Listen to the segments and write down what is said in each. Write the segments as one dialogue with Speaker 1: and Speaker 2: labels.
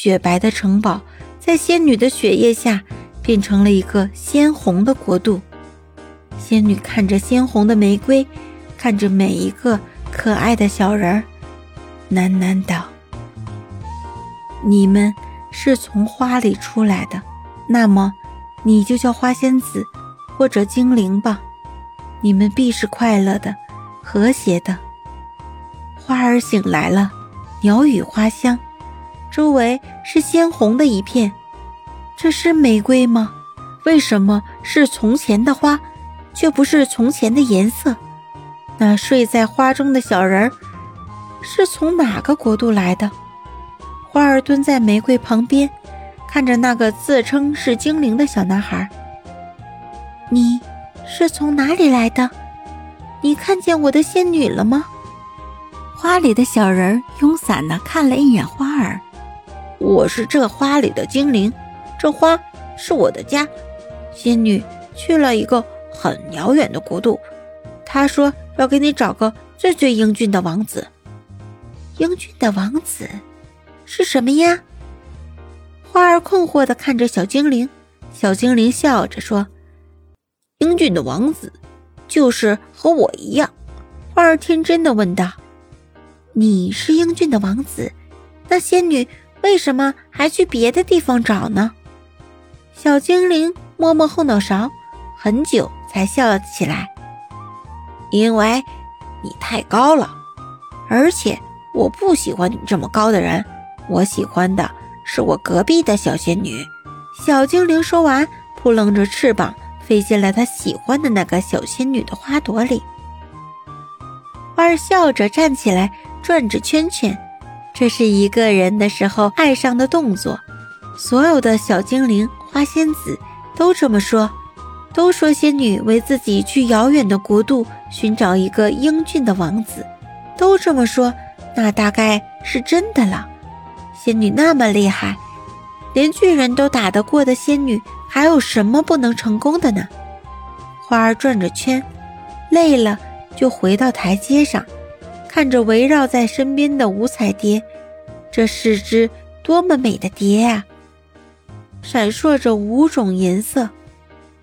Speaker 1: 雪白的城堡在仙女的血液下变成了一个鲜红的国度。仙女看着鲜红的玫瑰，看着每一个可爱的小人儿，喃喃道：“你们是从花里出来的，那么你就叫花仙子或者精灵吧。你们必是快乐的、和谐的。”花儿醒来了，鸟语花香，周围是鲜红的一片。这是玫瑰吗？为什么是从前的花？却不是从前的颜色。那睡在花中的小人儿是从哪个国度来的？花儿蹲在玫瑰旁边，看着那个自称是精灵的小男孩。你是从哪里来的？你看见我的仙女了吗？花里的小人儿慵懒的看了一眼花儿。我是这花里的精灵，这花是我的家。仙女去了一个。很遥远的国度，她说要给你找个最最英俊的王子。英俊的王子是什么呀？花儿困惑地看着小精灵。小精灵笑着说：“英俊的王子就是和我一样。”花儿天真的问道：“你是英俊的王子，那仙女为什么还去别的地方找呢？”小精灵摸摸后脑勺，很久。才笑了起来，因为你太高了，而且我不喜欢你这么高的人，我喜欢的是我隔壁的小仙女。小精灵说完，扑棱着翅膀飞进了他喜欢的那个小仙女的花朵里。花儿笑着站起来，转着圈圈，这是一个人的时候爱上的动作。所有的小精灵、花仙子都这么说。都说仙女为自己去遥远的国度寻找一个英俊的王子，都这么说，那大概是真的了。仙女那么厉害，连巨人都打得过的仙女，还有什么不能成功的呢？花儿转着圈，累了就回到台阶上，看着围绕在身边的五彩蝶，这是只多么美的蝶啊！闪烁着五种颜色。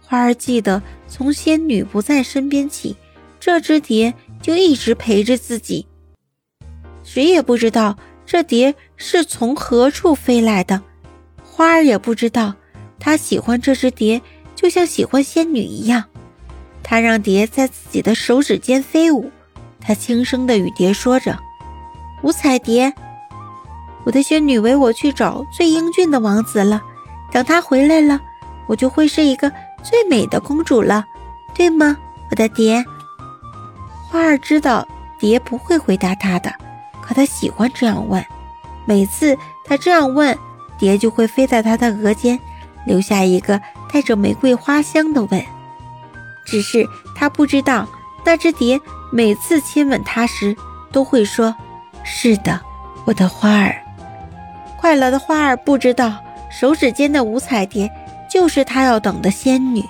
Speaker 1: 花儿记得，从仙女不在身边起，这只蝶就一直陪着自己。谁也不知道这蝶是从何处飞来的，花儿也不知道。他喜欢这只蝶，就像喜欢仙女一样。他让蝶在自己的手指间飞舞，他轻声地与蝶说着：“五彩蝶，我的仙女为我去找最英俊的王子了。等他回来了，我就会是一个。”最美的公主了，对吗，我的蝶？花儿知道蝶不会回答他的，可他喜欢这样问。每次他这样问，蝶就会飞在他的额间，留下一个带着玫瑰花香的吻。只是他不知道，那只蝶每次亲吻她时，都会说：“是的，我的花儿。”快乐的花儿不知道，手指间的五彩蝶。就是他要等的仙女。